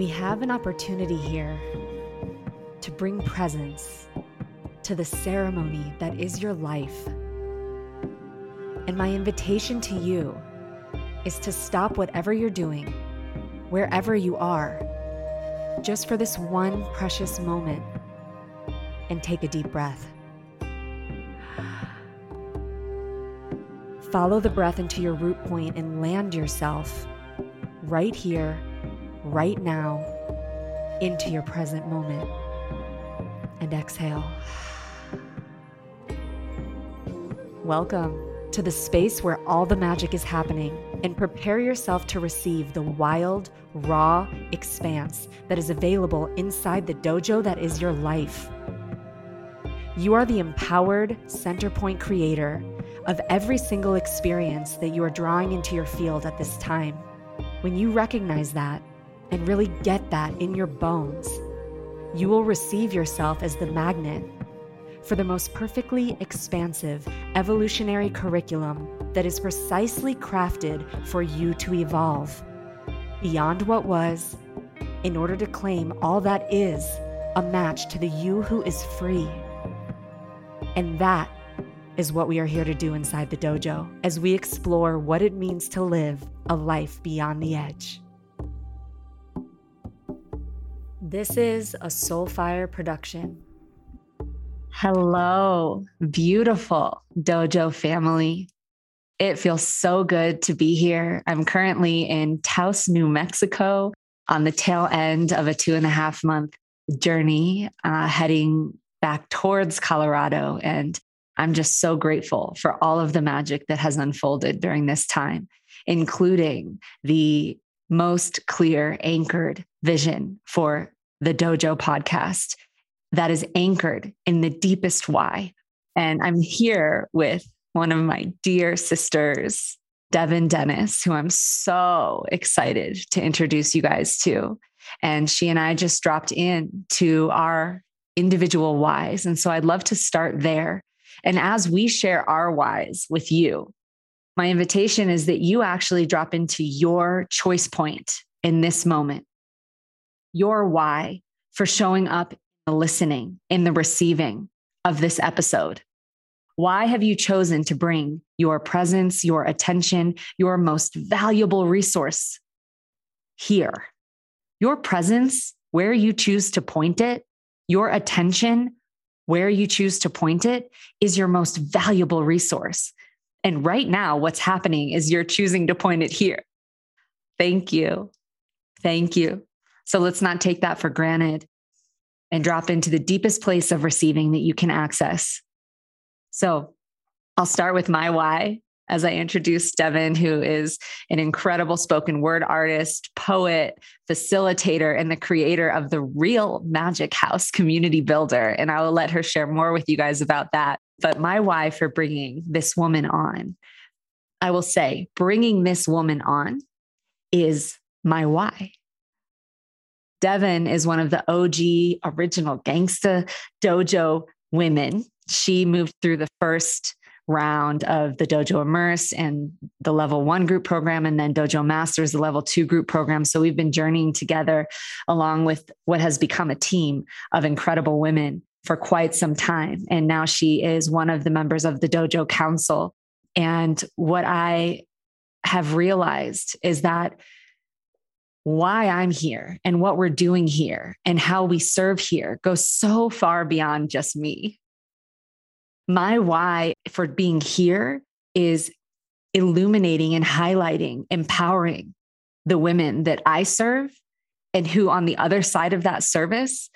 We have an opportunity here to bring presence to the ceremony that is your life. And my invitation to you is to stop whatever you're doing, wherever you are, just for this one precious moment and take a deep breath. Follow the breath into your root point and land yourself right here, right now, into your present moment. And exhale. Welcome to the space where all the magic is happening and prepare yourself to receive the wild, raw expanse that is available inside the dojo that is your life. You are the empowered center point creator of every single experience that you are drawing into your field at this time. When you recognize that and really get that in your bones, you will receive yourself as the magnet for the most perfectly expansive evolutionary curriculum that is precisely crafted for you to evolve beyond what was in order to claim all that is a match to the you who is free. And that is what we are here to do inside the dojo as we explore what it means to live a life beyond the edge. This is a Soulfire production. Hello, beautiful dojo family. It feels so good to be here. I'm currently in Taos, New Mexico, on the tail end of a two and a half month journey, uh, heading back towards Colorado. And I'm just so grateful for all of the magic that has unfolded during this time, including the most clear, anchored vision for the Dojo podcast that is anchored in the deepest why. And I'm here with one of my dear sisters, Devon Dennis, who I'm so excited to introduce you guys to. And she and I just dropped in to our individual whys. And so I'd love to start there. And as we share our whys with you, my invitation is that you actually drop into your choice point in this moment, your why for showing up in the listening, in the receiving of this episode. Why have you chosen to bring your presence, your attention, your most valuable resource here? Your presence, where you choose to point it, your attention, where you choose to point it, is your most valuable resource. And right now, what's happening is you're choosing to point it here. Thank you. Thank you. So let's not take that for granted and drop into the deepest place of receiving that you can access. So I'll start with my why as I introduce Devon, who is an incredible spoken word artist, poet, facilitator, and the creator of the Real Magic House community builder. And I will let her share more with you guys about that. But my why for bringing this woman on, I will say, bringing this woman on is my why. Devin is one of the OG original gangsta dojo women. She moved through the first round of the Dojo Immerse and the level one group program, and then Dojo Masters, the level two group program. So we've been journeying together along with what has become a team of incredible women for quite some time. And now she is one of the members of the Dojo Council. And what I have realized is that why I'm here and what we're doing here and how we serve here goes so far beyond just me my why for being here is illuminating and highlighting, empowering the women that I serve and who on the other side of that service,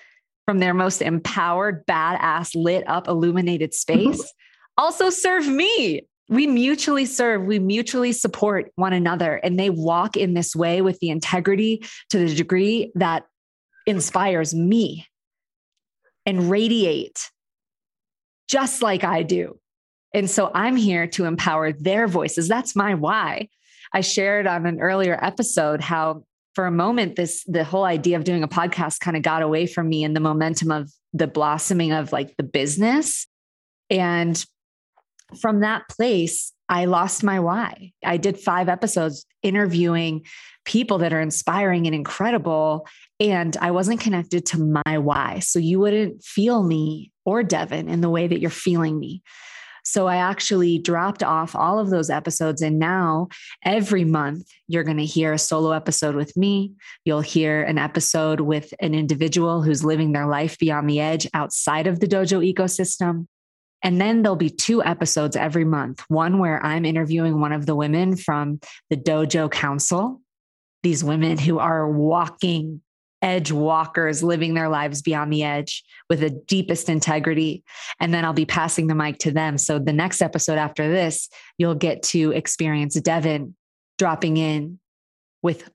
from their most empowered, badass, lit up, illuminated space, also serve me. We mutually serve, we mutually support one another, and they walk in this way with the integrity to the degree that inspires me and radiate just like I do. And so I'm here to empower their voices. That's my why. I shared on an earlier episode how for a moment this the whole idea of doing a podcast kind of got away from me in the momentum of the blossoming of like the business and from that place I lost my why. I did 5 episodes interviewing people that are inspiring and incredible And I wasn't connected to my why. So you wouldn't feel me or Devon in the way that you're feeling me. So I actually dropped off all of those episodes. And now every month, you're going to hear a solo episode with me. You'll hear an episode with an individual who's living their life beyond the edge outside of the dojo ecosystem. And then there'll be two episodes every month one where I'm interviewing one of the women from the Dojo Council, these women who are walking edge walkers living their lives beyond the edge with the deepest integrity. And then I'll be passing the mic to them. So the next episode after this, you'll get to experience Devon dropping in with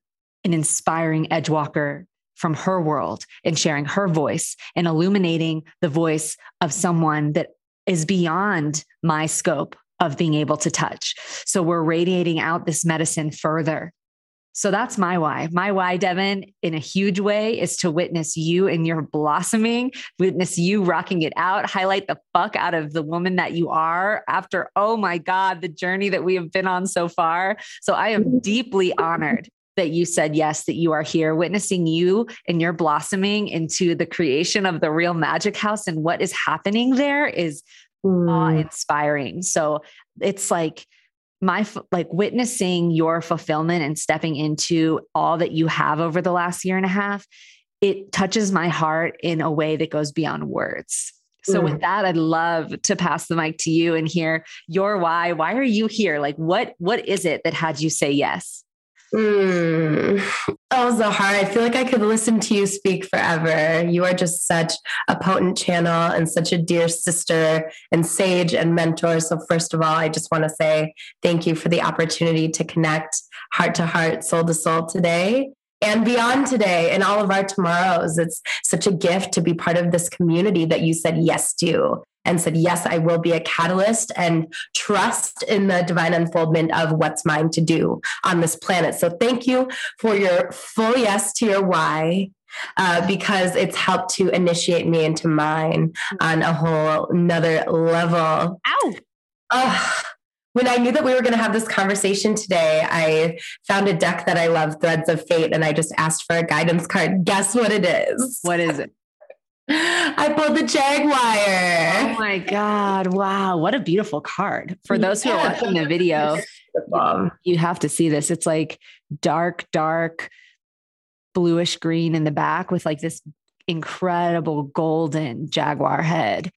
an inspiring edge walker from her world and sharing her voice and illuminating the voice of someone that is beyond my scope of being able to touch. So we're radiating out this medicine further so that's my why. My why, Devon, in a huge way, is to witness you and your blossoming, witness you rocking it out, highlight the fuck out of the woman that you are after, oh my God, the journey that we have been on so far. So I am mm-hmm. deeply honored that you said yes, that you are here, witnessing you and your blossoming into the creation of the real magic house and what is happening there is mm. awe inspiring. So it's like, my like witnessing your fulfillment and stepping into all that you have over the last year and a half it touches my heart in a way that goes beyond words. So with that i'd love to pass the mic to you and hear your why. Why are you here? Like what what is it that had you say yes Mm. Oh, Zohar, I feel like I could listen to you speak forever. You are just such a potent channel and such a dear sister and sage and mentor. So, first of all, I just want to say thank you for the opportunity to connect heart to heart, soul to soul today and beyond today and all of our tomorrows. It's such a gift to be part of this community that you said yes to and said, Yes, I will be a catalyst and trust in the divine unfoldment of what's mine to do on this planet. So thank you for your full yes to your why. Uh, because it's helped to initiate me into mine on a whole another level. Ow. Uh, when I knew that we were going to have this conversation today, I found a deck that I love, Threads of Fate, and I just asked for a guidance card. Guess what it is? What is it? I pulled the Jaguar. Oh my God. Wow. What a beautiful card. For those who are watching the video, you have to see this. It's like dark, dark, bluish green in the back with like this incredible golden Jaguar head.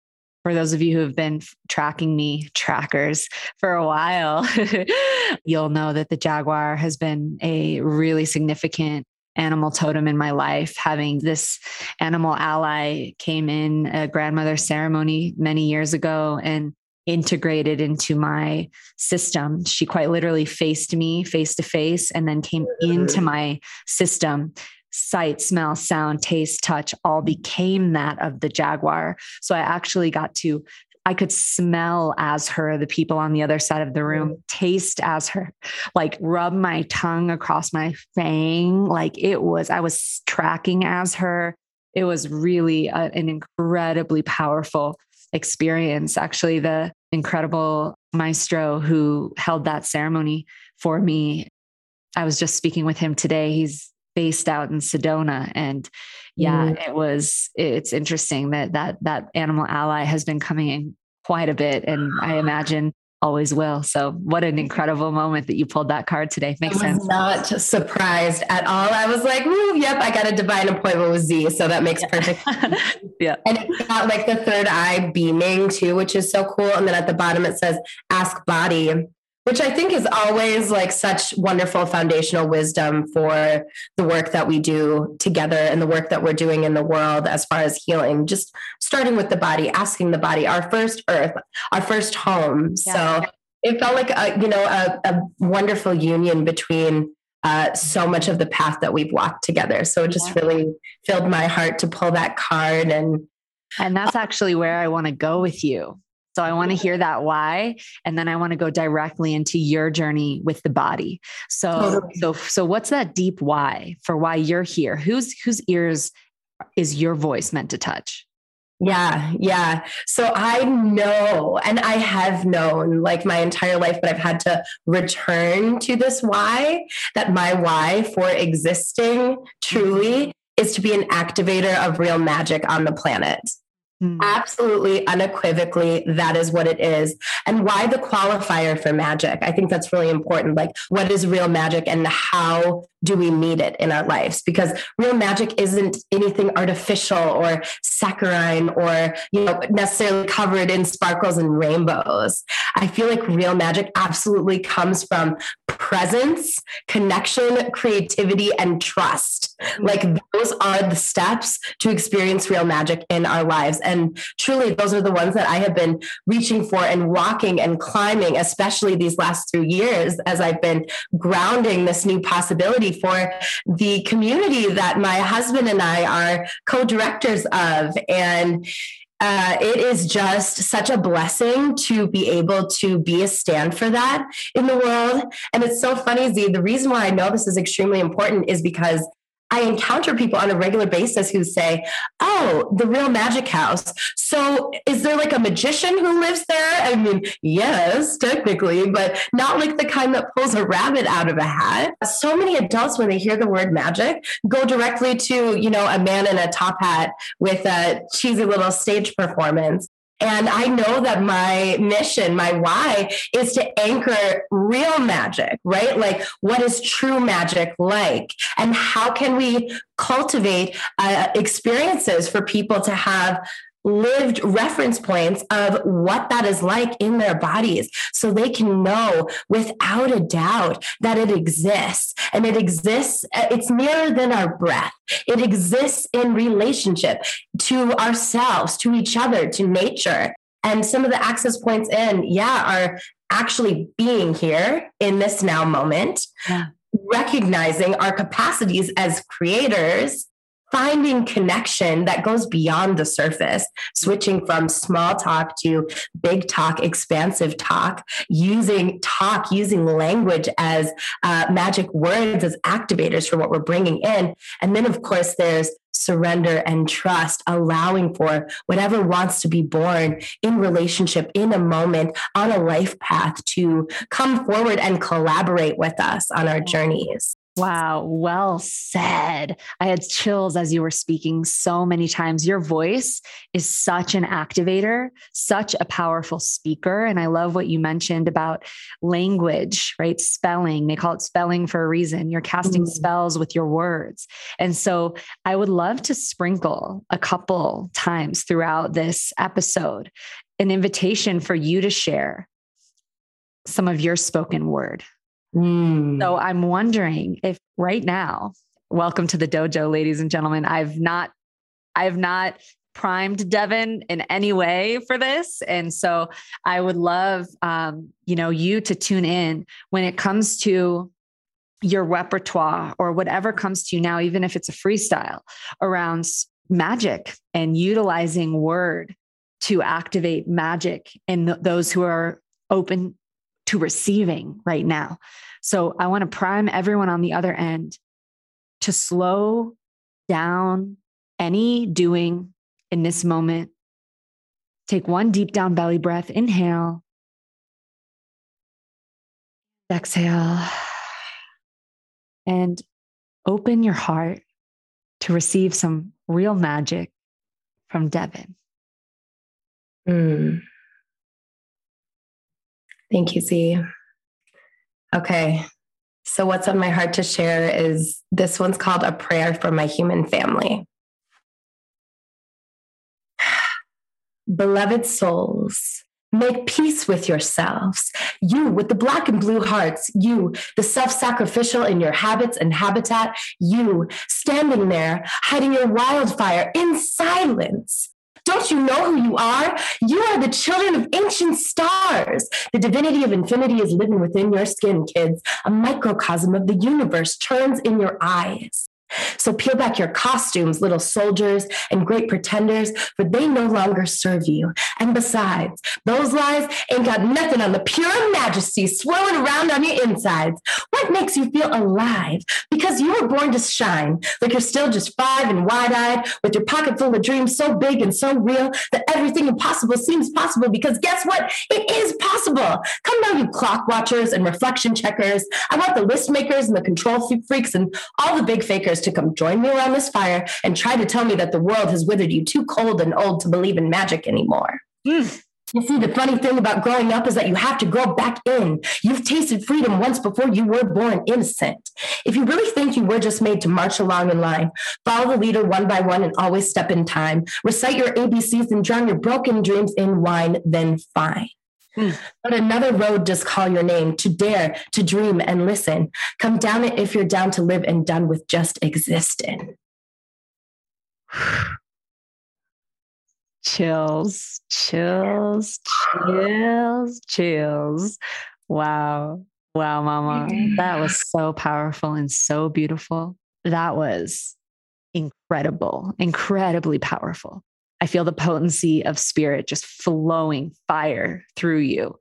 For those of you who have been tracking me, trackers, for a while, you'll know that the Jaguar has been a really significant animal totem in my life. Having this animal ally came in a grandmother ceremony many years ago and integrated into my system. She quite literally faced me face to face and then came into mm. my system. Sight, smell, sound, taste, touch all became that of the jaguar. So I actually got to I could smell as her, the people on the other side of the room, mm. taste as her, like rub my tongue across my fang. Like it was, I was tracking as her. It was really a, an incredibly powerful experience. Actually, the incredible maestro who held that ceremony for me, I was just speaking with him today. He's based out in Sedona. And yeah, mm. it was, it's interesting that that, that animal ally has been coming in quite a bit. And I imagine always will. So what an incredible moment that you pulled that card today. Makes I was sense. Not surprised at all. I was like, yep, I got a divine appointment with Z. So that makes perfect yeah. And it's got like the third eye beaming too, which is so cool. And then at the bottom it says ask body which I think is always like such wonderful foundational wisdom for the work that we do together and the work that we're doing in the world as far as healing. Just starting with the body, asking the body, our first earth, our first home. Yeah. So it felt like a, you know a, a wonderful union between uh, so much of the path that we've walked together. So it just yeah. really filled my heart to pull that card and. And that's actually where I want to go with you so I want to mm-hmm. hear that why and then I want to go directly into your journey with the body. So totally. so so what's that deep why for why you're here? Whose whose ears is your voice meant to touch? Yeah, yeah. So I know, and I have known like my entire life, but I've had to return to this why that my why for existing truly is to be an activator of real magic on the planet. Mm. Absolutely, unequivocally, that is what it is. And why the qualifier for magic? I think that's really important. Like, what is real magic and how do we need it in our lives? Because real magic isn't anything artificial or saccharine or, you know, necessarily covered in sparkles and rainbows. I feel like real magic absolutely comes from presence, connection, creativity, and trust. Mm. Like, those are the steps to experience real magic in our lives. And truly, those are the ones that I have been reaching for and walking and climbing, especially these last three years as I've been grounding this new possibility for the community that my husband and I are co directors of. And uh, it is just such a blessing to be able to be a stand for that in the world. And it's so funny, Z. The reason why I know this is extremely important is because I encounter people on a regular basis who say, Oh, the real magic house. So is there like a magician who lives there? I mean, yes, technically, but not like the kind that pulls a rabbit out of a hat. So many adults, when they hear the word magic, go directly to, you know, a man in a top hat with a cheesy little stage performance. And I know that my mission, my why is to anchor real magic, right? Like, what is true magic like? And how can we cultivate uh, experiences for people to have lived reference points of what that is like in their bodies so they can know without a doubt that it exists. And it exists uh, it's nearer than our breath. It exists in relationship to ourselves to each other to nature. And some of the access points in yeah are actually being here in this now moment yeah. recognizing our capacities as creators finding connection that goes beyond the surface, switching from small talk to big talk, expansive talk, using talk, using language as uh, magic words, as activators for what we're bringing in. And then, of course, there's surrender and trust, allowing for whatever wants to be born in relationship, in a moment, on a life path to come forward and collaborate with us on our journeys. Wow, well said. I had chills as you were speaking so many times. Your voice is such an activator, such a powerful speaker. And I love what you mentioned about language, right? Spelling. They call it spelling for a reason. You're casting mm. spells with your words. And so I would love to sprinkle a couple times throughout this episode an invitation for you to share some of your spoken word Mm. So I'm wondering if right now, welcome to the dojo, ladies and gentlemen. I've not, I've not primed Devon in any way for this. And so I would love, um, you know, you to tune in when it comes to your repertoire or whatever comes to you now, even if it's a freestyle around magic and utilizing word to activate magic in th- those who are open to receiving right now. So I want to prime everyone on the other end to slow down any doing in this moment. Take one deep down belly breath, inhale, exhale, and open your heart to receive some real magic from Devon. Mm. Thank you, Z. Okay. So, what's on my heart to share is this one's called A Prayer for My Human Family. Beloved souls, make peace with yourselves. You with the black and blue hearts, you, the self sacrificial in your habits and habitat, you standing there hiding your wildfire in silence don't you know who you are? You are the children of ancient stars. The divinity of infinity is living within your skin, kids. A microcosm of the universe turns in your eyes. So peel back your costumes, little soldiers and great pretenders, for they no longer serve you. And besides, those lies ain't got nothing on the pure majesty swirling around on your insides. What makes you feel alive? Because you were born to shine. Like you're still just five and wide eyed with your pocket full of dreams so big and so real that everything impossible seems possible because guess what? It is possible. Come now, you clock watchers and reflection checkers. I want the list makers and the control freaks and all the big fakers to come join me around this fire and try to tell me that the world has withered you too cold and old to believe in magic anymore. Mm. You see, the funny thing about growing up is that you have to grow back in. You've tasted freedom once before you were born innocent. If you really think you were just made to march along in line, follow the leader one by one and always step in time, recite your ABCs and drown your broken dreams in wine, then fine. Hmm. But another road does call your name to dare, to dream and listen. Come down it if you're down to live and done with just existing. chills, chills, chills, chills. Wow. Wow, mama. That was so powerful and so beautiful. That was incredible, incredibly powerful. I feel the potency of spirit just flowing fire through you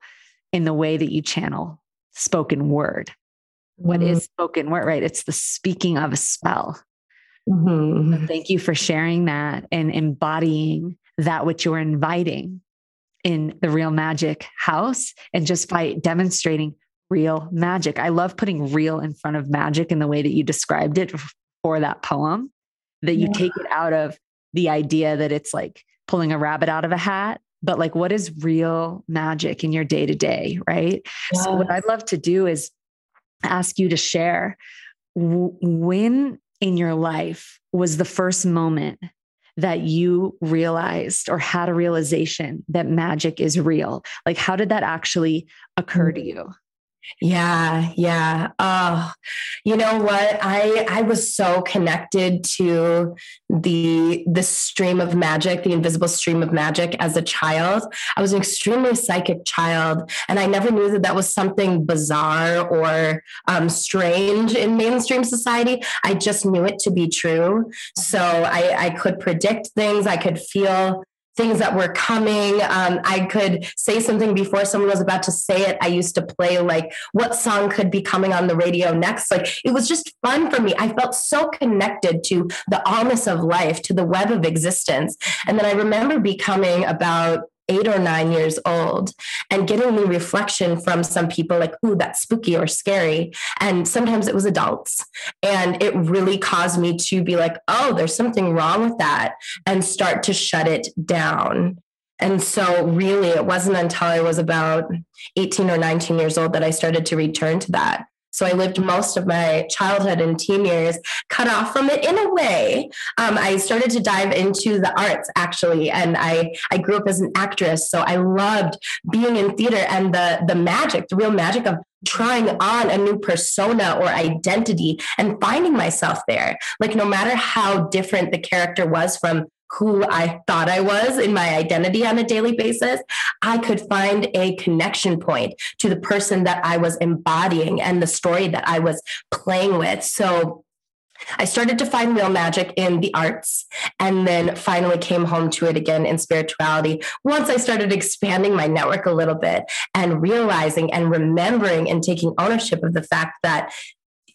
in the way that you channel spoken word. What mm-hmm. is spoken word, right? It's the speaking of a spell. Mm-hmm. thank you for sharing that and embodying that which you're inviting in the real magic house and just by demonstrating real magic. I love putting real in front of magic in the way that you described it for that poem, that you yeah. take it out of the idea that it's like pulling a rabbit out of a hat, but like what is real magic in your day to day, right? Yes. So, what I'd love to do is ask you to share when in your life was the first moment that you realized or had a realization that magic is real? Like, how did that actually occur to mm. you? Yeah, yeah. Oh, you know what? I I was so connected to the the stream of magic, the invisible stream of magic as a child. I was an extremely psychic child, and I never knew that that was something bizarre or um, strange in mainstream society. I just knew it to be true. So I, I could predict things. I could feel things that were coming. Um, I could say something before someone was about to say it. I used to play like what song could be coming on the radio next. Like it was just fun for me. I felt so connected to the allness of life, to the web of existence. And then I remember becoming about eight or nine years old and getting the reflection from some people like, ooh, that's spooky or scary. And sometimes it was adults. And it really caused me to be like, oh, there's something wrong with that and start to shut it down. And so, really, it wasn't until I was about 18 or 19 years old that I started to return to that. So I lived most of my childhood and teen years cut off from it in a way. Um, I started to dive into the arts actually, and I I grew up as an actress, so I loved being in theater and the the magic, the real magic of trying on a new persona or identity and finding myself there. Like no matter how different the character was from who I thought I was in my identity on a daily basis, I could find a connection point to the person that I was embodying and the story that I was playing with. So I started to find real magic in the arts and then finally came home to it again in spirituality. Once I started expanding my network a little bit and realizing and remembering and taking ownership of the fact that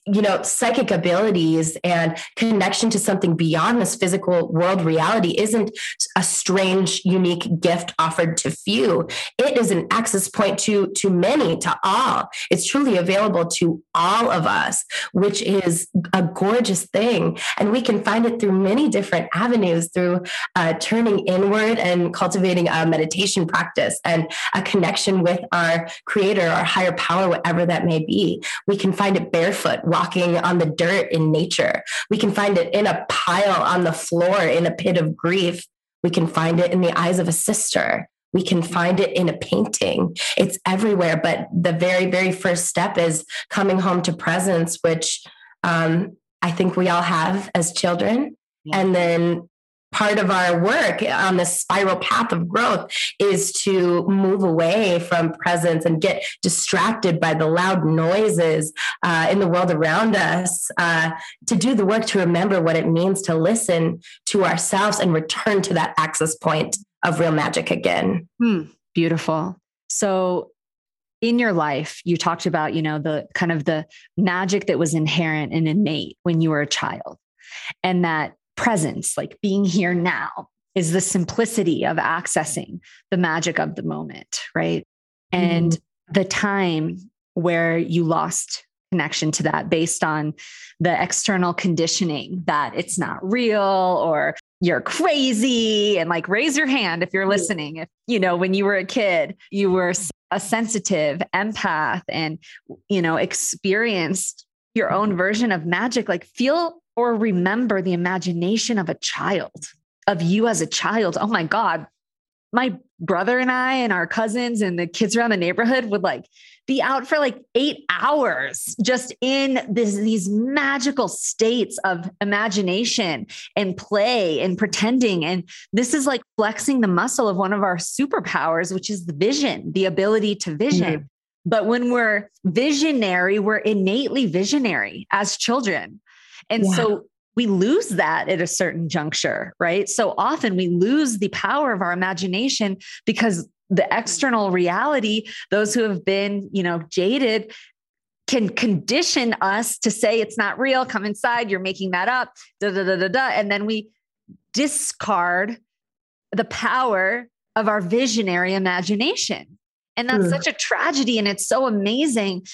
you know psychic abilities and connection to something beyond this physical world reality isn't a strange unique gift offered to few. It is an access point to to many to all. It's truly available to all of us which is a gorgeous thing. And we can find it through many different avenues through uh, turning inward and cultivating a meditation practice and a connection with our creator our higher power whatever that may be. We can find it barefoot walking on the dirt in nature. We can find it in a pile on the floor in a pit of grief. We can find it in the eyes of a sister. We can find it in a painting. It's everywhere. But the very, very first step is coming home to presence, which um, I think we all have as children. Yeah. And then part of our work on this spiral path of growth is to move away from presence and get distracted by the loud noises uh, in the world around us, uh, to do the work to remember what it means to listen to ourselves and return to that access point of real magic again. Hmm, beautiful. So, in your life, you talked about, you know, the kind of the magic that was inherent and innate when you were a child. And that presence, like being here now, is the simplicity of accessing the magic of the moment, right? And mm-hmm. the time where you lost connection to that based on the external conditioning that it's not real or you're crazy and like raise your hand if you're listening if you know when you were a kid you were a sensitive empath and you know experienced your own version of magic like feel or remember the imagination of a child of you as a child oh my god my brother and I and our cousins and the kids around the neighborhood would like be out for like eight hours just in this, these magical states of imagination and play and pretending. And this is like flexing the muscle of one of our superpowers, which is the vision, the ability to vision. Mm-hmm. But when we're visionary, we're innately visionary as children. And yeah. so we lose that at a certain juncture, right? So often we lose the power of our imagination because the external reality, those who have been, you know, jaded can condition us to say it's not real, come inside, you're making that up, da da da da da. And then we discard the power of our visionary imagination. And that's mm. such a tragedy. And it's so amazing.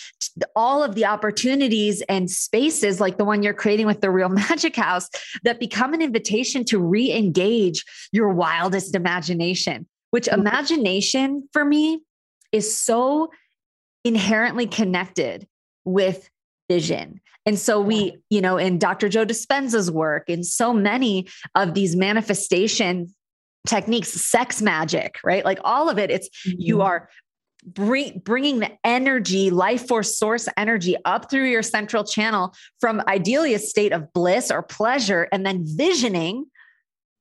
All of the opportunities and spaces like the one you're creating with the Real Magic House that become an invitation to re engage your wildest imagination which mm-hmm. imagination for me is so inherently connected with vision. And so we, you know, in Dr. Joe Dispenza's work, in so many of these manifestation techniques, sex magic, right? Like all of it, it's mm-hmm. you are bring, bringing the energy, life force source energy up through your central channel from ideally a state of bliss or pleasure, and then visioning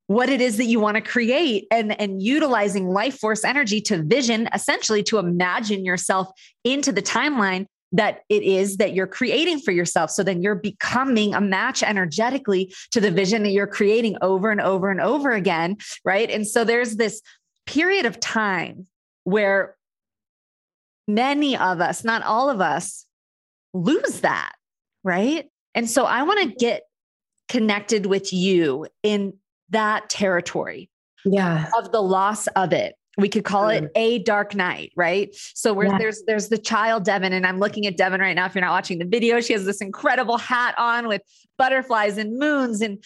what it is that you want to create and, and utilizing life force energy to vision, essentially to imagine yourself into the timeline that it is that you're creating for yourself. So then you're becoming a match energetically to the vision that you're creating over and over and over again. Right. And so there's this period of time where many of us, not all of us, lose that. Right. And so I want to mm-hmm. get connected with you in that territory yeah of the loss of it we could call it mm-hmm. a dark night right so where yeah. there's there's the child devon and i'm looking at devon right now if you're not watching the video she has this incredible hat on with butterflies and moons and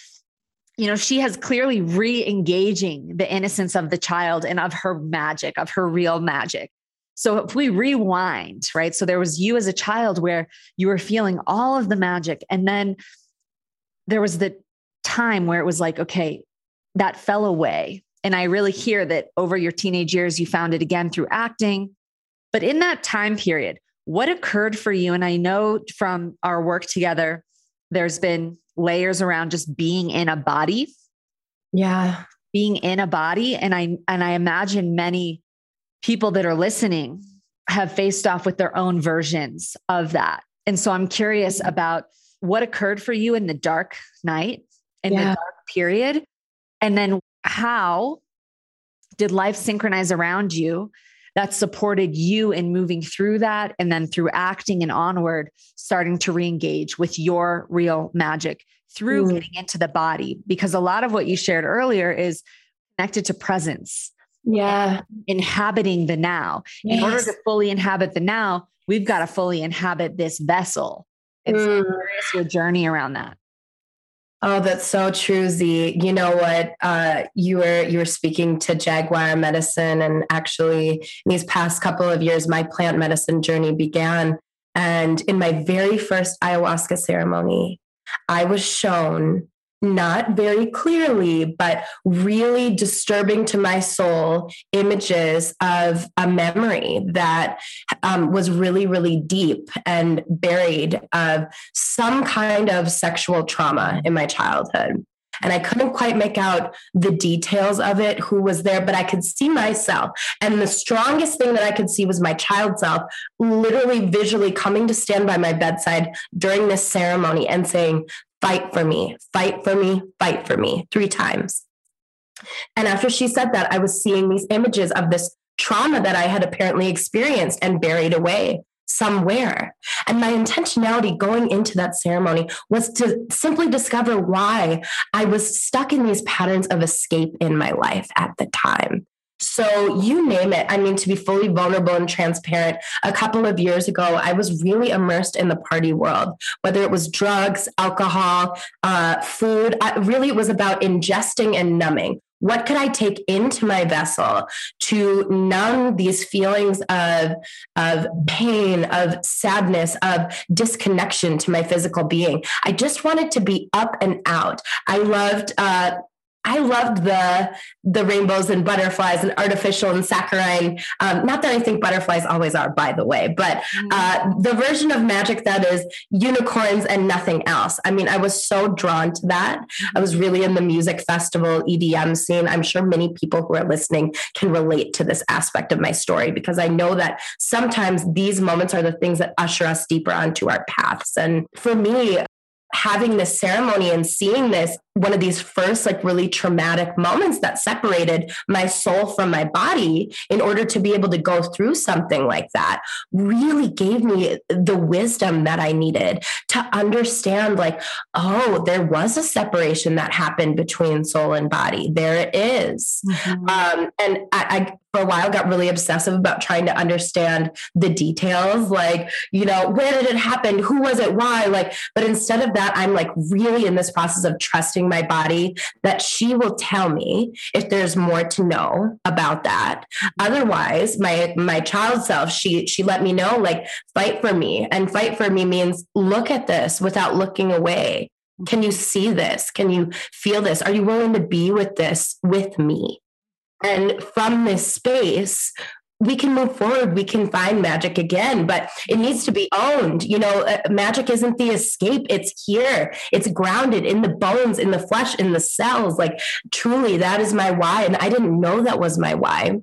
you know she has clearly re-engaging the innocence of the child and of her magic of her real magic so if we rewind right so there was you as a child where you were feeling all of the magic and then there was the time where it was like okay that fell away. And I really hear that over your teenage years, you found it again through acting. But in that time period, what occurred for you? And I know from our work together, there's been layers around just being in a body. Yeah. Being in a body. And I and I imagine many people that are listening have faced off with their own versions of that. And so I'm curious about what occurred for you in the dark night, in yeah. the dark period, and then how did life synchronize around you that supported you in moving through that and then through acting and onward starting to re-engage with your real magic through mm. getting into the body because a lot of what you shared earlier is connected to presence yeah inhabiting the now yes. in order to fully inhabit the now we've got to fully inhabit this vessel it's mm. your journey around that Oh, that's so true, Z. You know what? Uh, you were you were speaking to Jaguar medicine, and actually, in these past couple of years, my plant medicine journey began. And in my very first ayahuasca ceremony, I was shown not very clearly, but really disturbing to my soul images of a memory that um, was really, really deep and buried of some kind of sexual trauma in my childhood. And I couldn't quite make out the details of it, who was there, but I could see myself. And the strongest thing that I could see was my child self literally visually coming to stand by my bedside during this ceremony and saying, fight for me, fight for me, fight for me, three times. And after she said that, I was seeing these images of this trauma that I had apparently experienced and buried away somewhere. And my intentionality going into that ceremony was to simply discover why I was stuck in these patterns of escape in my life at the time. So, you name it. I mean, to be fully vulnerable and transparent, a couple of years ago, I was really immersed in the party world, whether it was drugs, alcohol, uh, food. I, really, it was about ingesting and numbing. What could I take into my vessel to numb these feelings of, of pain, of sadness, of disconnection to my physical being? I just wanted to be up and out. I loved uh, I loved the the rainbows and butterflies and artificial and saccharine. Um, not that I think butterflies always are, by the way, but mm. uh, the version of magic that is unicorns and nothing else. I mean, I was so drawn to that. I was really in the music festival EDM scene. I'm sure many people who are listening can relate to this aspect of my story because I know that sometimes these moments are the things that usher us deeper onto our paths. And for me, having this ceremony and seeing this one of these first like really traumatic moments that separated my soul from my body in order to be able to go through something like that really gave me the wisdom that I needed to understand like oh there was a separation that happened between soul and body there it is. Mm-hmm. Um, and I, I for a while got really obsessive about trying to understand the details like you know where did it happen who was it why like but instead of that i'm like really in this process of trusting my body that she will tell me if there's more to know about that. Otherwise my my child self she she let me know like fight for me. And fight for me means look at this without looking away. Can you see this? Can you feel this? Are you willing to be with this with me? And from this space, we can move forward. We can find magic again but it needs to be owned. You know uh, magic isn't the escape. It's here. It's grounded in the bones in the flesh in the cells. Like truly that is my why and i didn't know that was my why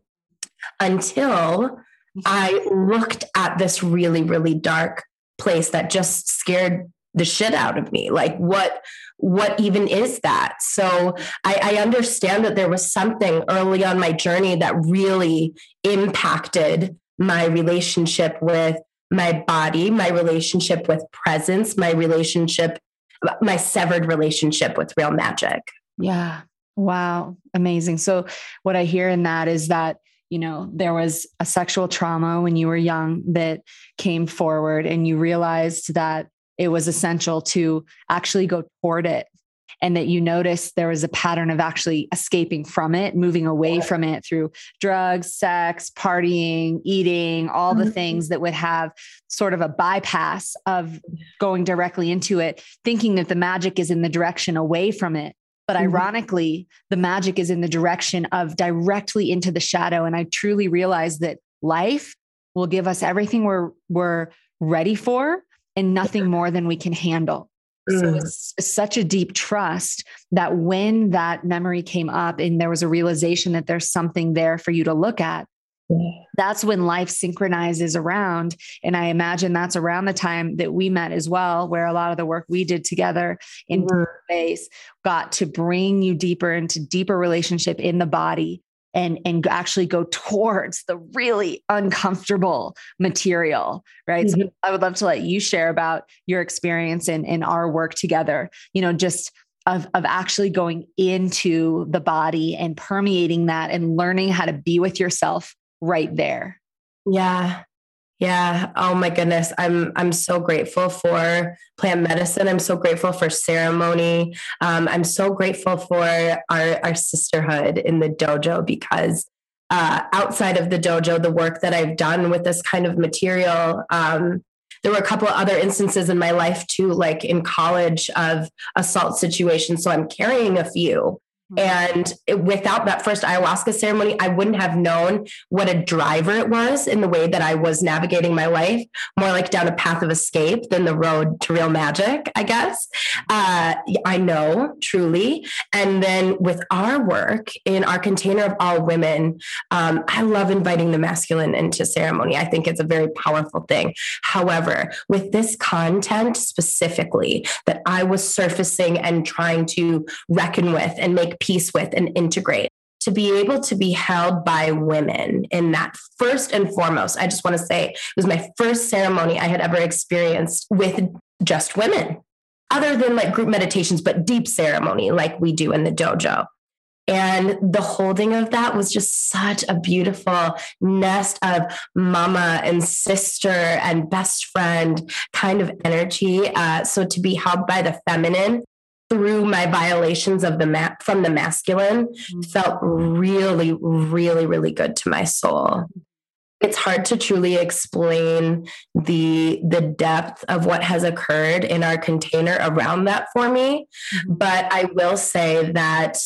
until i looked at this really really dark place that just scared the shit out of me. Like what what even is that? So I, I, understand that there was something early on my journey that really impacted my relationship with my body my relationship with presence my relationship my severed relationship with real magic. Yeah. Wow. Amazing. So what i hear in that is that you know there was a sexual trauma when you were young that came forward and you realized that it was essential to actually go toward it and that you noticed there was a pattern of actually escaping from it, moving away from it through drugs, sex, partying, eating, all the mm-hmm. things that would have sort of a bypass of going directly into it, thinking that the magic is in the direction away from it. But mm-hmm. ironically, the magic is in the direction of directly into the shadow. And I truly realized that life will give us everything we're, we're ready for and nothing more than we can handle. So mm. it's such a deep trust that when that memory came up and there was a realization that there's something there for you to look at, that's when life synchronizes around. And I imagine that's around the time that we met as well, where a lot of the work we did together in mm-hmm. space got to bring you deeper into deeper relationship in the body and and actually go towards the really uncomfortable material right? Mm-hmm. so i would love to let you share about your experience in in our work together you know just of of actually going into the body and permeating that and learning how to be with yourself right there. Yeah yeah. Oh my goodness. I'm I'm so grateful for plant medicine. I'm so grateful for ceremony. Um, I'm so grateful for our our sisterhood in the dojo because uh, outside of the dojo, the work that I've done with this kind of material. Um, there were a couple other instances in my life too, like in college of assault situations. So I'm carrying a few. And without that first ayahuasca ceremony, I wouldn't have known what a driver it was in the way that I was navigating my life, more like down a path of escape than the road to real magic, I guess. Uh, I know truly. And then with our work in our container of all women, um, I love inviting the masculine into ceremony. I think it's a very powerful thing. However, with this content specifically that I was surfacing and trying to reckon with and make peace with and integrate. to be able to be held by women in that first and foremost, I just want to say it was my first ceremony I had ever experienced with just women, other than like group meditations, but deep ceremony like we do in the dojo. And the holding of that was just such a beautiful nest of mama and sister and best friend kind of energy. Uh, so to be held by the feminine through my violations of the map from the masculine mm-hmm. felt really, really, really good to my soul. It's hard to truly explain the the depth of what has occurred in our container around that for me, mm-hmm. but I will say that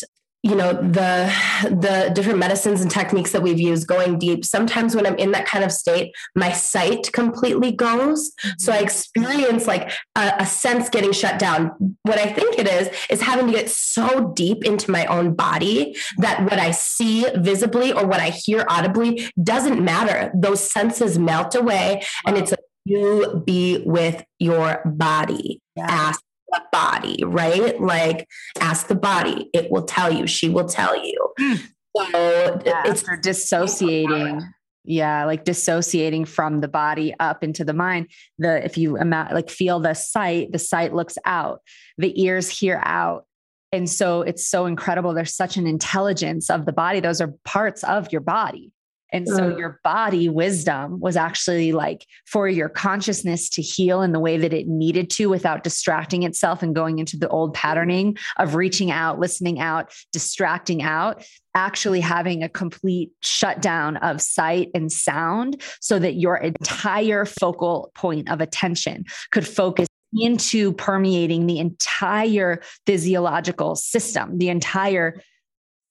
you know the the different medicines and techniques that we've used going deep sometimes when i'm in that kind of state my sight completely goes. So i mm-hmm. experience like a, a, sense getting shut down. What i think it is is having to get so deep into my own body that what i see visibly or what i hear audibly doesn't matter. Those senses melt away and it's a you be with your body. Yeah. ask the body, right? Like ask the body, it will tell you, she will tell you. Mm. So yeah, it's for dissociating. Yeah, like dissociating from the body up into the mind. The if you imagine like feel the sight, the sight looks out, the ears hear out. And so it's so incredible. There's such an intelligence of the body. Those are parts of your body. And so mm. your body wisdom was actually like for your consciousness to heal in the way that it needed to without distracting itself and going into the old patterning of reaching out, listening out, distracting out, actually having a complete shutdown of sight and sound so that your entire focal point of attention could focus into permeating the entire physiological system, the entire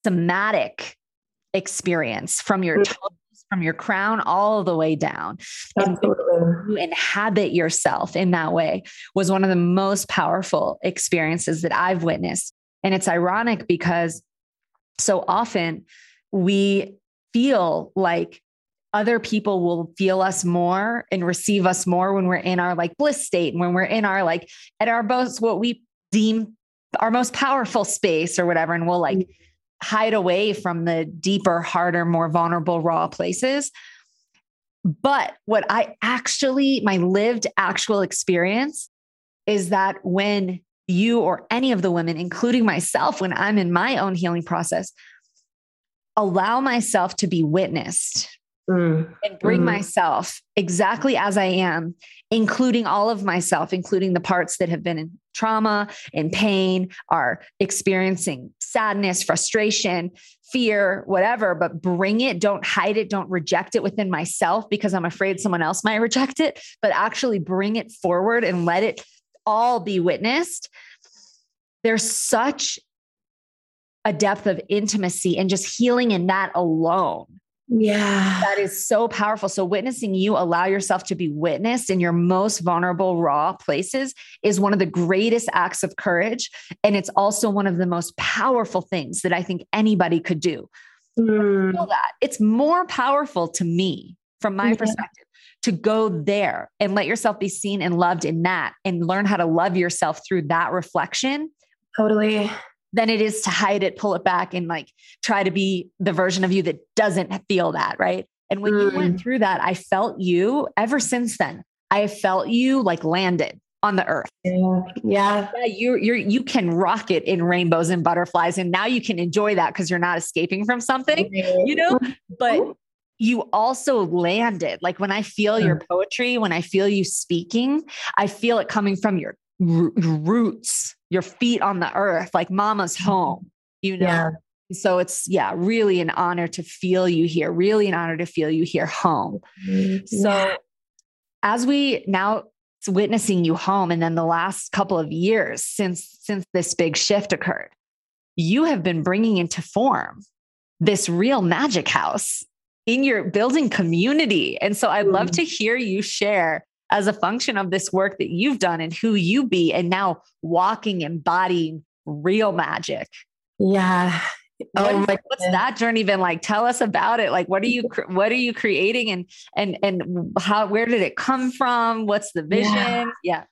somatic experience from your mm. toes, from your crown all the way down. You inhabit yourself in that way was one of the most powerful experiences that I've witnessed. And it's ironic because so often we feel like other people will feel us more and receive us more when we're in our like bliss state and when we're in our like at our most what we deem our most powerful space or whatever and we'll like mm hide away from the deeper, harder, more vulnerable, raw places. But what I actually, my lived actual experience is that when you or any of the women, including myself, when I'm in my own healing process, allow myself to be witnessed mm. and bring mm. myself exactly as I am, including all of myself, including the parts that have been in trauma and pain, are experiencing sadness, frustration, fear, whatever, but bring it, don't hide it, don't reject it within myself because I'm afraid someone else might reject it, but actually bring it forward and let it all be witnessed. There's such a depth of intimacy and just healing in that alone yeah. That is so powerful. So, witnessing you allow yourself to be witnessed in your most vulnerable, raw places is one of the greatest acts of courage. And it's also one of the most powerful things that I think anybody could do. Mm. Feel that. It's more powerful to me, from my yeah. perspective, to go there and let yourself be seen and loved in that and learn how to love yourself through that reflection. Totally than it is to hide it, pull it back, and like try to be the version of you that doesn't feel that. Right. And when mm. you went mm. through that, I felt you ever since then. I felt you like landed on the earth. Yeah. Yeah. yeah you you're you can rock it in rainbows and butterflies. And now you can enjoy that because you're not escaping from something, you know? But you also landed. Like when I feel your mm. poetry, when I feel you speaking, I feel it coming from your roots, your feet on the earth, like mama's mm-hmm. home, you know? Yeah. So it's, yeah, really an honor to feel you here, really an honor to feel you here home. Mm-hmm. So as we now witnessing you home and then the last couple of years since since this big shift occurred you have been bringing into form this real magic house in your building community and so i'd love mm-hmm. to hear you share as a function of this work that you've done and who you be and now walking embodying real magic. Yeah. Oh what, what's that journey been like? Tell us about it. Like what are you what are you creating and and and how where did it come from? What's the vision? Yeah, yeah.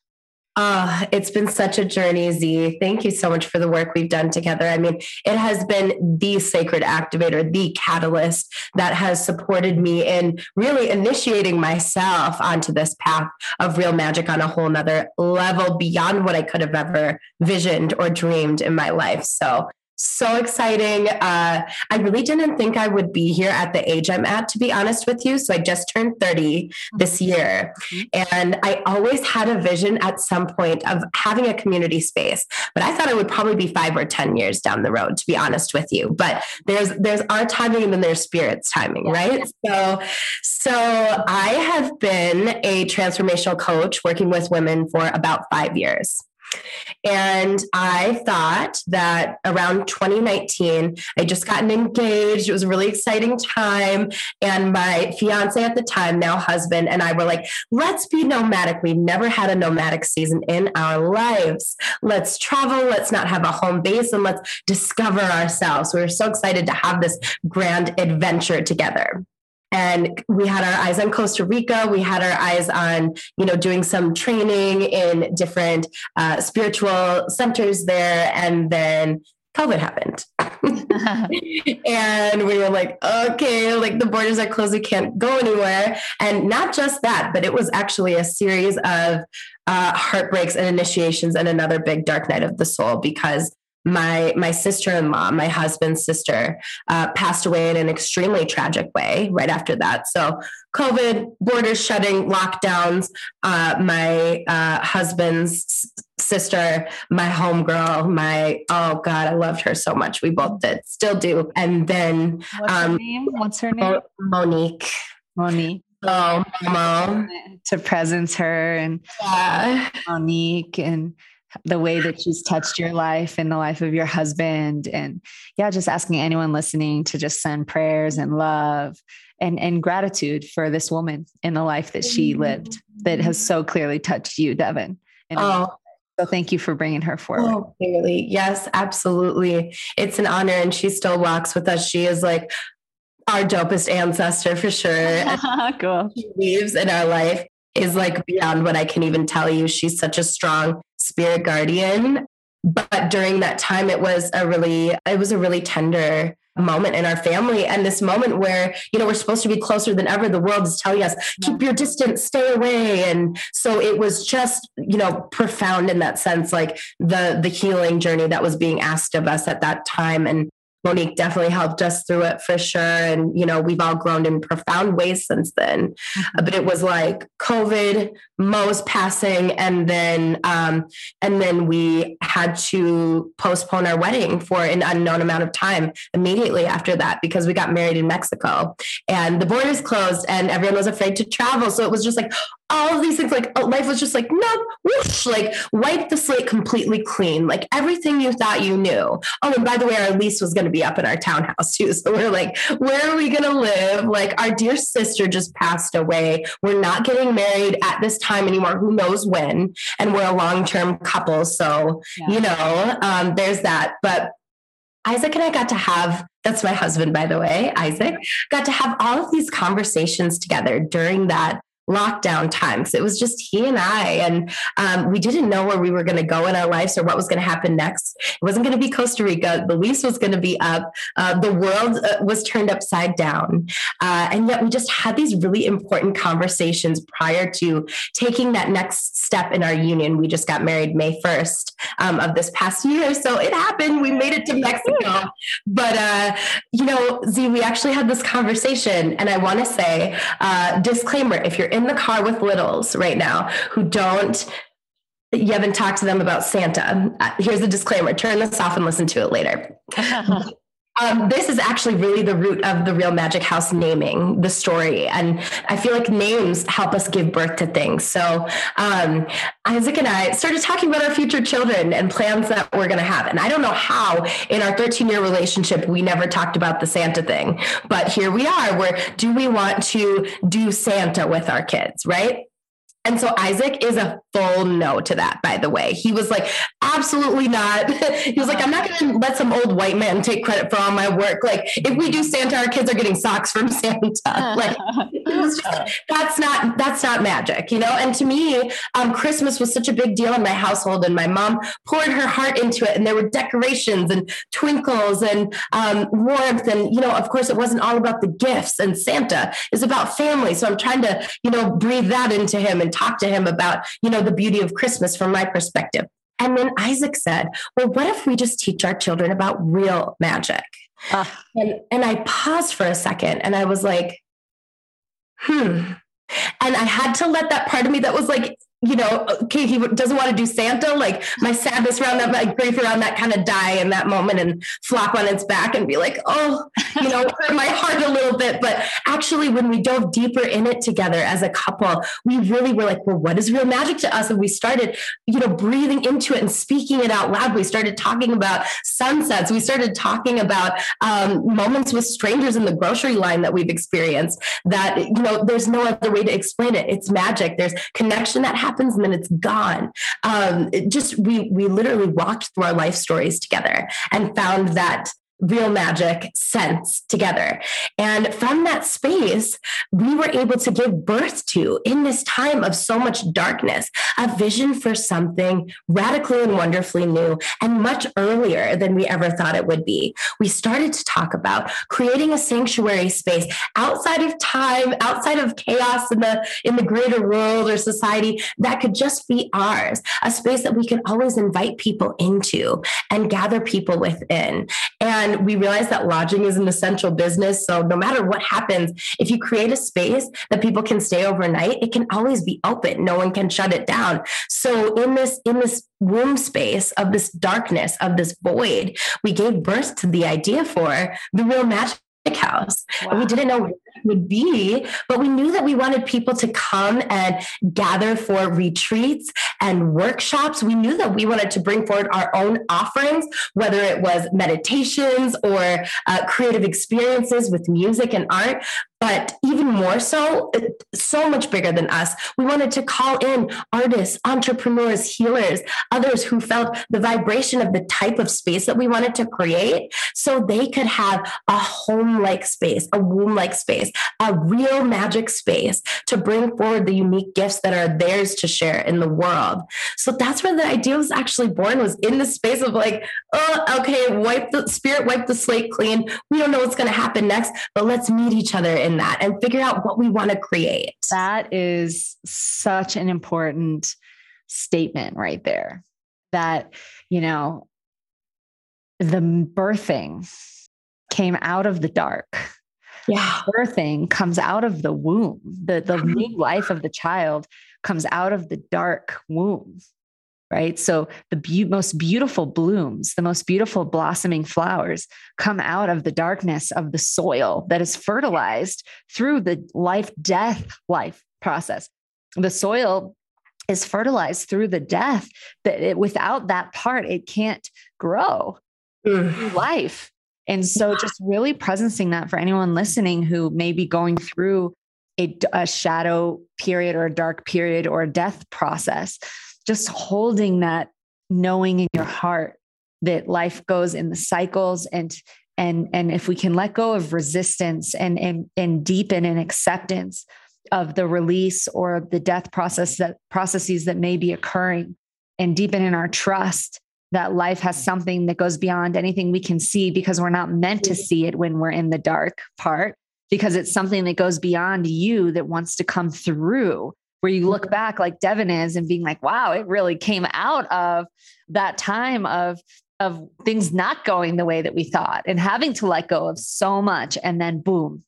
Oh, it's been such a journey, Z. Thank you so much for the work we've done together. I mean, it has been the sacred activator, the catalyst that has supported me in really initiating myself onto this path of real magic on a whole nother level beyond what I could have ever visioned or dreamed in my life. So so exciting. Uh, I really didn't think I would be here at the age I'm at, to be honest with you. So I just turned 30 this mm-hmm. year. And I always had a vision at some point of having a community space, but I thought it would probably be five or 10 years down the road, to be honest with you. But there's there's our timing and then there's spirit's timing, right? So so I have been a transformational coach working with women for about five years. And I thought that around 2019, I just gotten engaged. It was a really exciting time. And my fiance at the time, now husband, and I were like, let's be nomadic. We've never had a nomadic season in our lives. Let's travel. Let's not have a home base and let's discover ourselves. We were so excited to have this grand adventure together and we had our eyes on Costa Rica. We had our eyes on, you know, doing some training in different uh, spiritual centers there. And then COVID happened. and we were like, okay, like the borders are closed, we can't go anywhere. And not just that, but it was actually a series of uh, heartbreaks and initiations and another big dark night of the soul because my my sister-in-law my husband's sister uh, passed away in an extremely tragic way right after that. So covid borders shutting lockdowns uh, my uh, husband's sister my homegirl my oh god i loved her so much. We both did still do. And then what's um, her name? What's her name? Monique. Monique. Oh mom to presence her and yeah. monique and the way that she's touched your life and the life of your husband. And yeah, just asking anyone listening to just send prayers and love and, and gratitude for this woman in the life that she mm-hmm. lived that has so clearly touched you, Devon. And oh. So thank you for bringing her forward. Oh, clearly. Yes, absolutely. It's an honor. And she still walks with us. She is like our dopest ancestor for sure. cool. She leaves in our life is like beyond what I can even tell you. She's such a strong spirit guardian. But during that time, it was a really, it was a really tender moment in our family and this moment where you know we're supposed to be closer than ever the world is telling us keep your distance stay away and so it was just you know profound in that sense like the the healing journey that was being asked of us at that time and Monique definitely helped us through it for sure. And, you know, we've all grown in profound ways since then. Mm-hmm. But it was like COVID, Mo's passing, and then um, and then we had to postpone our wedding for an unknown amount of time immediately after that because we got married in Mexico. And the borders closed and everyone was afraid to travel. So it was just like, all of these things like oh, life was just like no whoosh, like wipe the slate completely clean. Like everything you thought you knew. Oh and by the way our lease was going to be up in our townhouse too. So we're like where are we going to live? Like our dear sister just passed away. We're not getting married at this time anymore. Who knows when? And we're a long-term couple so yeah. you know um, there's that. But Isaac and I got to have, that's my husband, by the way, Isaac, got to have all of these conversations together during that lockdown times. It was just he and I, and um, we didn't know where we were going to go in our lives or what was going to happen next. It wasn't going to be Costa Rica. The lease was going to be up. Uh, the world uh, was turned upside down. Uh, and yet we just had these really important conversations prior to taking that next step in our union. We just got married May 1st um, of this past year. So it happened. We made it to Mexico. But, uh, you know, Z, we actually had this conversation. And I want to say, uh, disclaimer if you're in the car with littles right now who don't you haven't talked to them about Santa. Uh, here's a disclaimer turn this off and listen to it later. Um, this is actually really the root of the Real Magic House naming the story. And I feel like names help us give birth to things. So um, Isaac and I started talking about our future children and plans that we're going to have. And I don't know how in our 13 year relationship, we never talked about the Santa thing. But here we are, where do we want to do Santa with our kids, right? And so Isaac is a full no to that, by the way. He was like, absolutely not. he was like, I'm not going to let some old white man take credit for all my work. Like, if we do Santa, our kids are getting socks from Santa. Like, just, that's not that's not magic, you know. And to me, um, Christmas was such a big deal in my household, and my mom poured her heart into it, and there were decorations and twinkles and um, warmth, and you know, of course, it wasn't all about the gifts and Santa. It's about family. So I'm trying to, you know, breathe that into him and talk to him about, you know, the beauty of Christmas from my perspective. And then Isaac said, Well, what if we just teach our children about real magic? Uh, and, and I paused for a second and I was like, hmm. And I had to let that part of me that was like, you know, okay, he doesn't want to do Santa. Like my sadness around that, my grief around that kind of die in that moment and flop on its back and be like, oh, you know, hurt my heart a little bit. But actually, when we dove deeper in it together as a couple, we really were like, well, what is real magic to us? And we started, you know, breathing into it and speaking it out loud. We started talking about sunsets. We started talking about um, moments with strangers in the grocery line that we've experienced that, you know, there's no other way to explain it. It's magic. There's connection that happens happens and then it's gone. Um, it just we we literally walked through our life stories together and found that real magic sense together. And from that space, we were able to give birth to, in this time of so much darkness, a vision for something radically and wonderfully new and much earlier than we ever thought it would be. We started to talk about creating a sanctuary space outside of time, outside of chaos in the in the greater world or society that could just be ours, a space that we could always invite people into and gather people within. And and we realize that lodging is an essential business. So no matter what happens, if you create a space that people can stay overnight, it can always be open. No one can shut it down. So in this, in this womb space of this darkness, of this void, we gave birth to the idea for the real magic house. Wow. We didn't know what it would be, but we knew that we wanted people to come and gather for retreats and workshops. We knew that we wanted to bring forward our own offerings, whether it was meditations or uh, creative experiences with music and art. But even more so, so much bigger than us, we wanted to call in artists, entrepreneurs, healers, others who felt the vibration of the type of space that we wanted to create so they could have a home like space, a womb like space, a real magic space to bring forward the unique gifts that are theirs to share in the world. So that's where the idea was actually born was in the space of like, oh, okay, wipe the spirit, wipe the slate clean. We don't know what's going to happen next, but let's meet each other in that and figure out what we want to create. That is such an important statement right there. That, you know, the birthing came out of the dark. Yeah. Birthing comes out of the womb. The, the new life of the child comes out of the dark womb right? So the be- most beautiful blooms, the most beautiful blossoming flowers come out of the darkness of the soil that is fertilized through the life death life process. The soil is fertilized through the death that it, without that part it can't grow mm. life. And so just really presencing that for anyone listening who may be going through a, a shadow period or a dark period or a death process just holding that knowing in your heart that life goes in the cycles and and and if we can let go of resistance and and and deepen in acceptance of the release or the death process that processes that may be occurring and deepen in our trust that life has something that goes beyond anything we can see because we're not meant to see it when we're in the dark part because it's something that goes beyond you that wants to come through where you look back like Devon is and being like, wow, it really came out of that time of of things not going the way that we thought and having to let go of so much. And then boom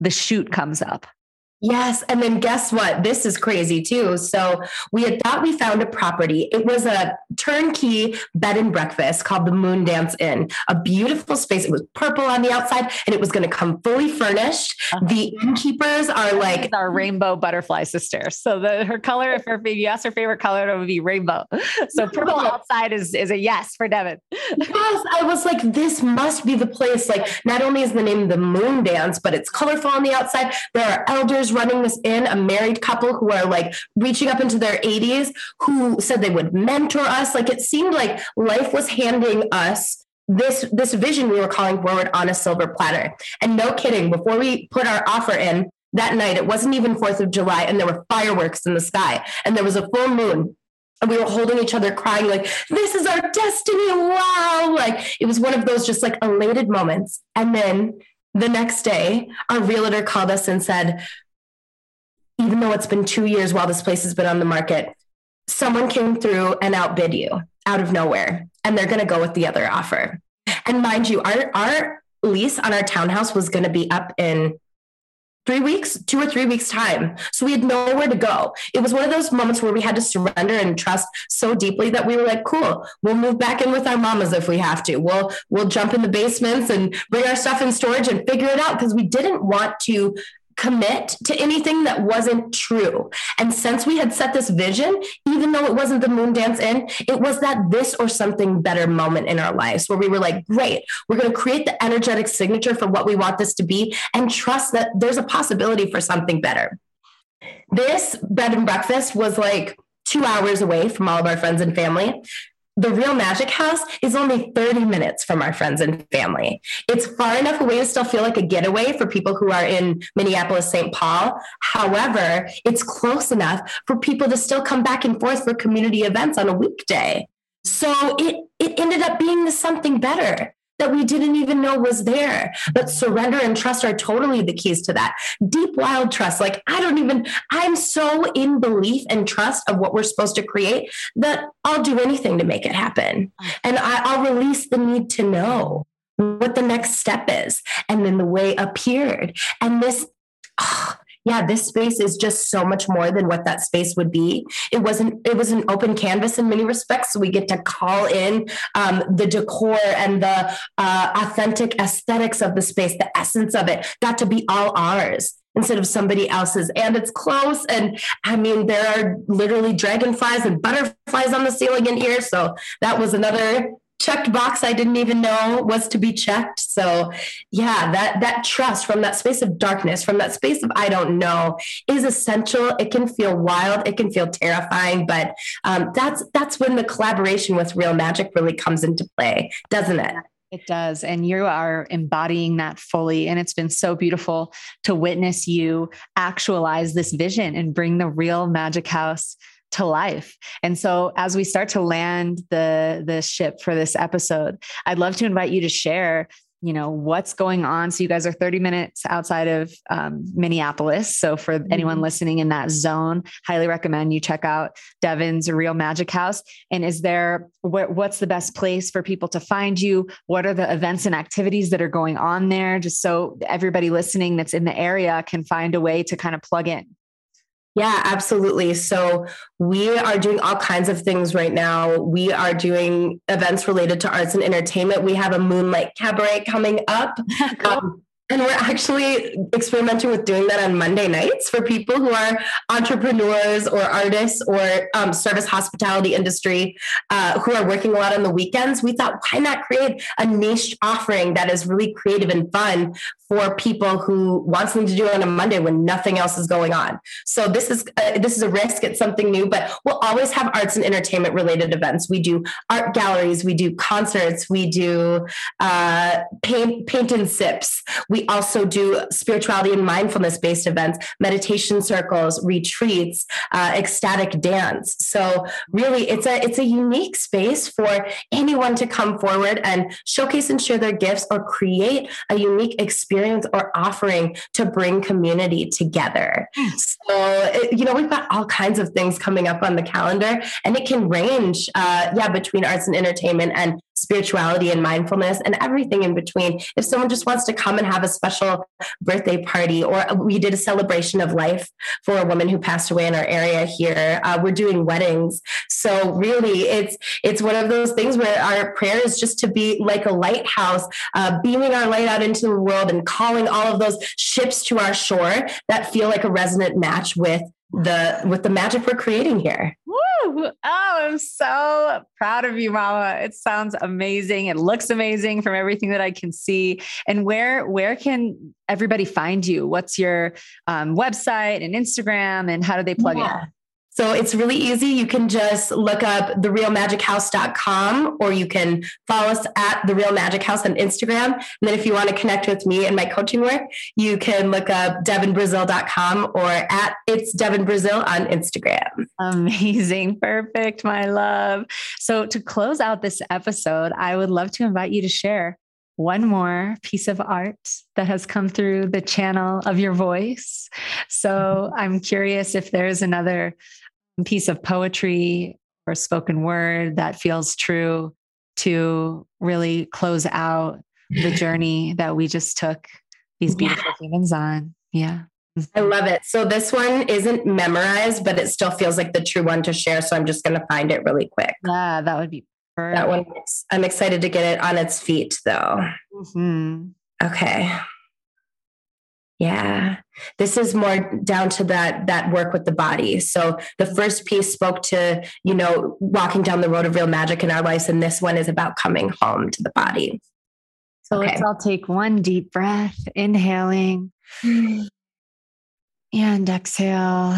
the shoot comes up Yes. And then guess what? This is crazy too. So we had thought we found a property. It was a turnkey bed and breakfast called the Moon Dance Inn, a beautiful space. It was purple on the outside and it was going to come fully furnished. Uh-huh. The innkeepers are like our rainbow butterfly sister. So the her color, if her you ask her favorite color, it would be rainbow. So purple outside is, is a yes for Devon. Yes. I was like, this must be the place. Like not only is the name the Moon Dance, but it's colorful on the outside. There are elders running this inn, a married couple who are like reaching up into their 80s who said they would mentor us. Like it seemed like life was handing us this this vision we were calling forward on a silver platter. And no kidding, before we put our offer in that night, it wasn't even 4th of July and there were fireworks in the sky and there was a full moon and we were holding each other crying like this is our destiny wow like it was one of those just like elated moments and then the next day our realtor called us and said even though it's been two years while this place has been on the market someone came through and outbid you out of nowhere and they're going to go with the other offer and mind you our our lease on our townhouse was going to be up in three weeks, two or three weeks time. So we had nowhere to go. It was one of those moments where we had to surrender and trust so deeply that we were like, cool, we'll move back in with our mamas if we have to. We'll we'll jump in the basements and bring our stuff in storage and figure it out because we didn't want to commit to anything that wasn't true. And since we had set this vision, even though it wasn't the Moon Dance Inn, it was that this or something better moment in our lives where we were like, great, we're going to create the energetic signature for what we want this to be and trust that there's a possibility for something better. This bed and breakfast was like two hours away from all of our friends and family the real magic house is only 30 minutes from our friends and family. It's far enough away to still feel like a getaway for people who are in Minneapolis, St. Paul. However, it's close enough for people to still come back and forth for community events on a weekday. So it, it ended up being something better that we didn't even know was there. But surrender and trust are totally the keys to that. Deep, wild trust. Like, I don't even, I'm so in belief and trust of what we're supposed to create that I'll do anything to make it happen. And I, will release the need to know what the next step is. And then the way appeared. And this, oh, yeah, this space is just so much more than what that space would be. It wasn't, it was an open canvas in many respects. So we get to call in um, the decor and the uh, authentic aesthetics of the space, the essence of it got to be all ours instead of somebody else's. And it's close. And I mean, there are literally dragonflies and butterflies on the ceiling in here. So that was another checked box I didn't even know was to be checked. So yeah, that that trust from that space of darkness, from that space of I don't know, is essential. It can feel wild, it can feel terrifying, but um, that's that's when the collaboration with real magic really comes into play, doesn't it? It does. And you are embodying that fully. And it's been so beautiful to witness you actualize this vision and bring the real magic house to life. And so as we start to land the the ship for this episode, I'd love to invite you to share you know what's going on. So you guys are 30 minutes outside of um, minneapolis. So for mm-hmm. anyone listening in that zone highly recommend you check out devon's real magic house. And is there wh- what's the best place for people to find you? What are the events and activities that are going on there? Just so everybody listening that's in the area can find a way to kind of plug in yeah, absolutely. So we are doing all kinds of things right now. We are doing events related to arts and entertainment. We have a Moonlight Cabaret coming up. cool. um, and we're actually experimenting with doing that on Monday nights for people who are entrepreneurs or artists or um, service hospitality industry uh, who are working a lot on the weekends. We thought, why not create a niche offering that is really creative and fun for people who want something to do on a Monday when nothing else is going on. So this is uh, this is a risk. It's something new, but we'll always have arts and entertainment related events. We do art galleries, we do concerts, we do uh, paint paint and sips. We also do spirituality and mindfulness based events, meditation circles, retreats, uh, ecstatic dance. So really, it's a it's a unique space for anyone to come forward and showcase and share their gifts or create a unique experience experience or offering to bring community together. So, you know, we've got all kinds of things coming up on the calendar, and it can range, uh, yeah, between arts and entertainment and spirituality and mindfulness and everything in between. If someone just wants to come and have a special birthday party, or we did a celebration of life for a woman who passed away in our area here, uh, we're doing weddings. So really, it's it's one of those things where our prayer is just to be like a lighthouse, uh, beaming our light out into the world and calling all of those ships to our shore that feel like a resonant match with the with the magic we're creating here. Woo! Oh, I'm so proud of you, Mama. It sounds amazing. It looks amazing from everything that I can see. And where where can everybody find you? What's your um, website and Instagram, and how do they plug yeah. in? So it's really easy. You can just look up therealmagichouse.com or you can follow us at The Real Magic House on Instagram. And then if you want to connect with me and my coaching work, you can look up devonbrazil.com or at It's Devon Brazil on Instagram. Amazing. Perfect, my love. So to close out this episode, I would love to invite you to share one more piece of art that has come through the channel of your voice. So I'm curious if there's another piece of poetry or spoken word that feels true to really close out the journey that we just took these beautiful yeah. humans on. Yeah. I love it. So this one isn't memorized, but it still feels like the true one to share. So I'm just going to find it really quick. Yeah, that would be perfect. That one, I'm excited to get it on its feet though. Mm-hmm. Okay. Yeah. This is more down to that that work with the body. So the first piece spoke to, you know, walking down the road of real magic in our lives and this one is about coming home to the body. So okay. let's all take one deep breath, inhaling and exhale.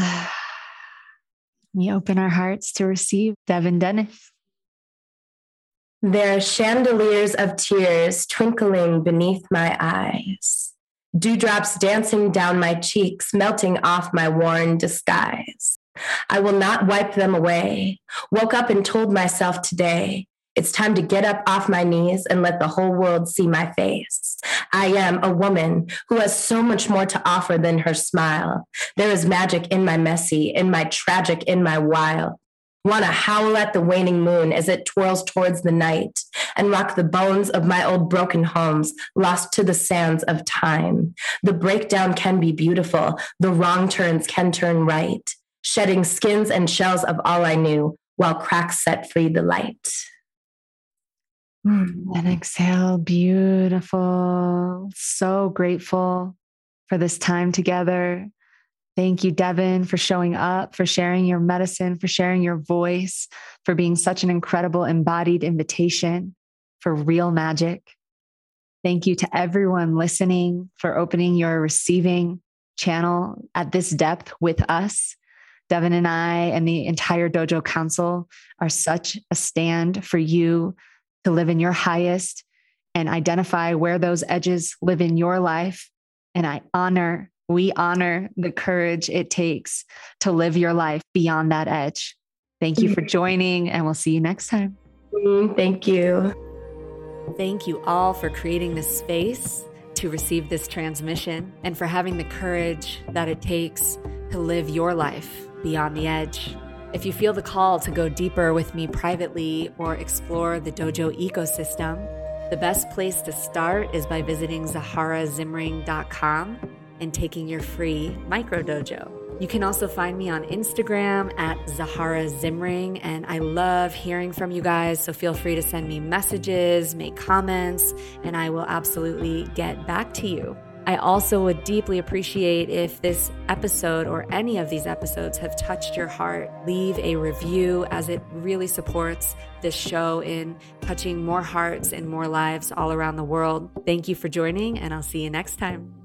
We open our hearts to receive Devon Dennis. There are chandeliers of tears twinkling beneath my eyes dewdrops dancing down my cheeks, melting off my worn disguise. I will not wipe them away. Woke up and told myself today, it's time to get up off my knees and let the whole world see my face. I am a woman who has so much more to offer than her smile. There is magic in my messy, in my tragic, in my wild want to howl at the waning moon as it twirls towards the night and rock the bones of my old broken homes lost to the sands of time. The breakdown can be beautiful. The wrong turns can turn right, shedding skins and shells of all I knew while cracks set free the light. Mm, and exhale, beautiful. So grateful for this time together. Thank you, Devon, for showing up, for sharing your medicine, for sharing your voice, for being such an incredible embodied invitation for real magic. Thank you to everyone listening for opening your receiving channel at this depth with us. Devon and I and the entire Dojo Council are such a stand for you to live in your highest and identify where those edges live in your life. And I honor we honor the courage it takes to live your life beyond that edge. Thank you for joining, and we'll see you next time. Thank you. Thank you all for creating this space to receive this transmission and for having the courage that it takes to live your life beyond the edge. If you feel the call to go deeper with me privately or explore the dojo ecosystem, the best place to start is by visiting zaharazimring.com and taking your free micro dojo. You can also find me on Instagram at Zahara Zimring, and I love hearing from you guys. So feel free to send me messages, make comments, and I will absolutely get back to you. I also would deeply appreciate if this episode or any of these episodes have touched your heart. Leave a review as it really supports this show in touching more hearts and more lives all around the world. Thank you for joining, and I'll see you next time.